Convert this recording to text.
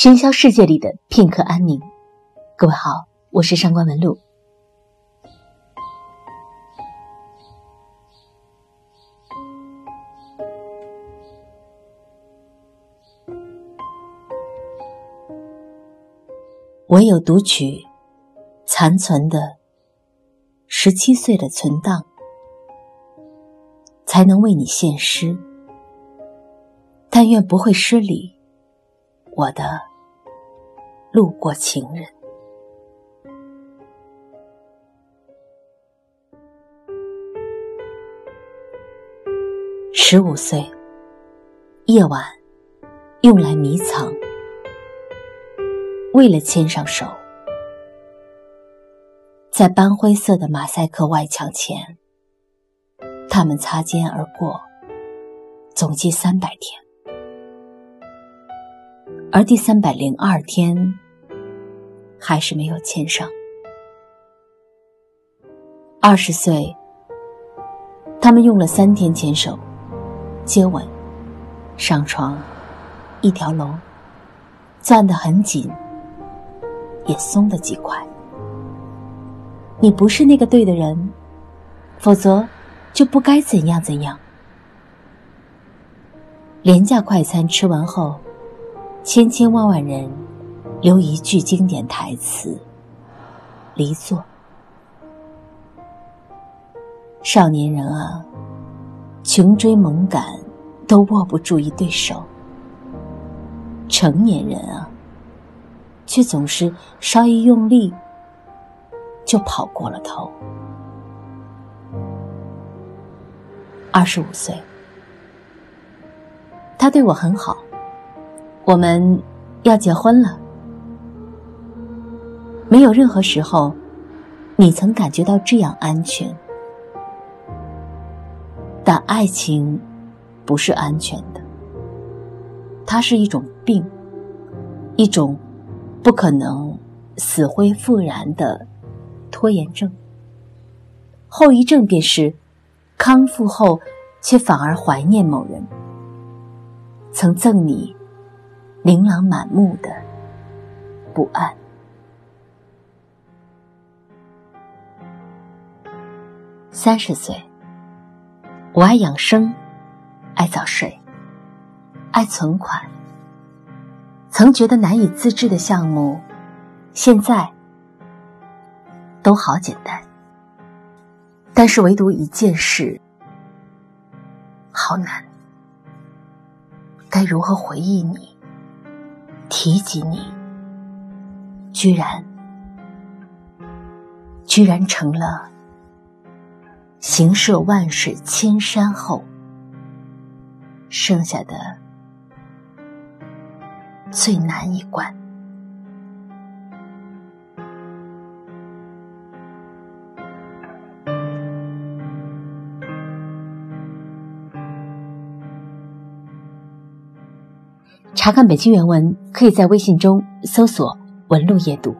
喧嚣世界里的片刻安宁。各位好，我是上官文露。唯有读取残存的十七岁的存档，才能为你献诗。但愿不会失礼，我的路过情人。十五岁，夜晚用来迷藏。为了牵上手，在斑灰色的马赛克外墙前，他们擦肩而过，总计三百天，而第三百零二天还是没有牵上。二十岁，他们用了三天牵手、接吻、上床，一条龙，攥得很紧。也松得几块。你不是那个对的人，否则就不该怎样怎样。廉价快餐吃完后，千千万万人留一句经典台词：离座。少年人啊，穷追猛赶都握不住一对手。成年人啊。却总是稍一用力，就跑过了头。二十五岁，他对我很好，我们要结婚了。没有任何时候，你曾感觉到这样安全。但爱情不是安全的，它是一种病，一种。不可能死灰复燃的拖延症，后遗症便是康复后却反而怀念某人曾赠你琳琅满目的不安。三十岁，我爱养生，爱早睡，爱存款。曾觉得难以自制的项目，现在都好简单。但是唯独一件事，好难。该如何回忆你？提及你，居然，居然成了行涉万水千山后剩下的。最难一关。查看本期原文，可以在微信中搜索“文路夜读”。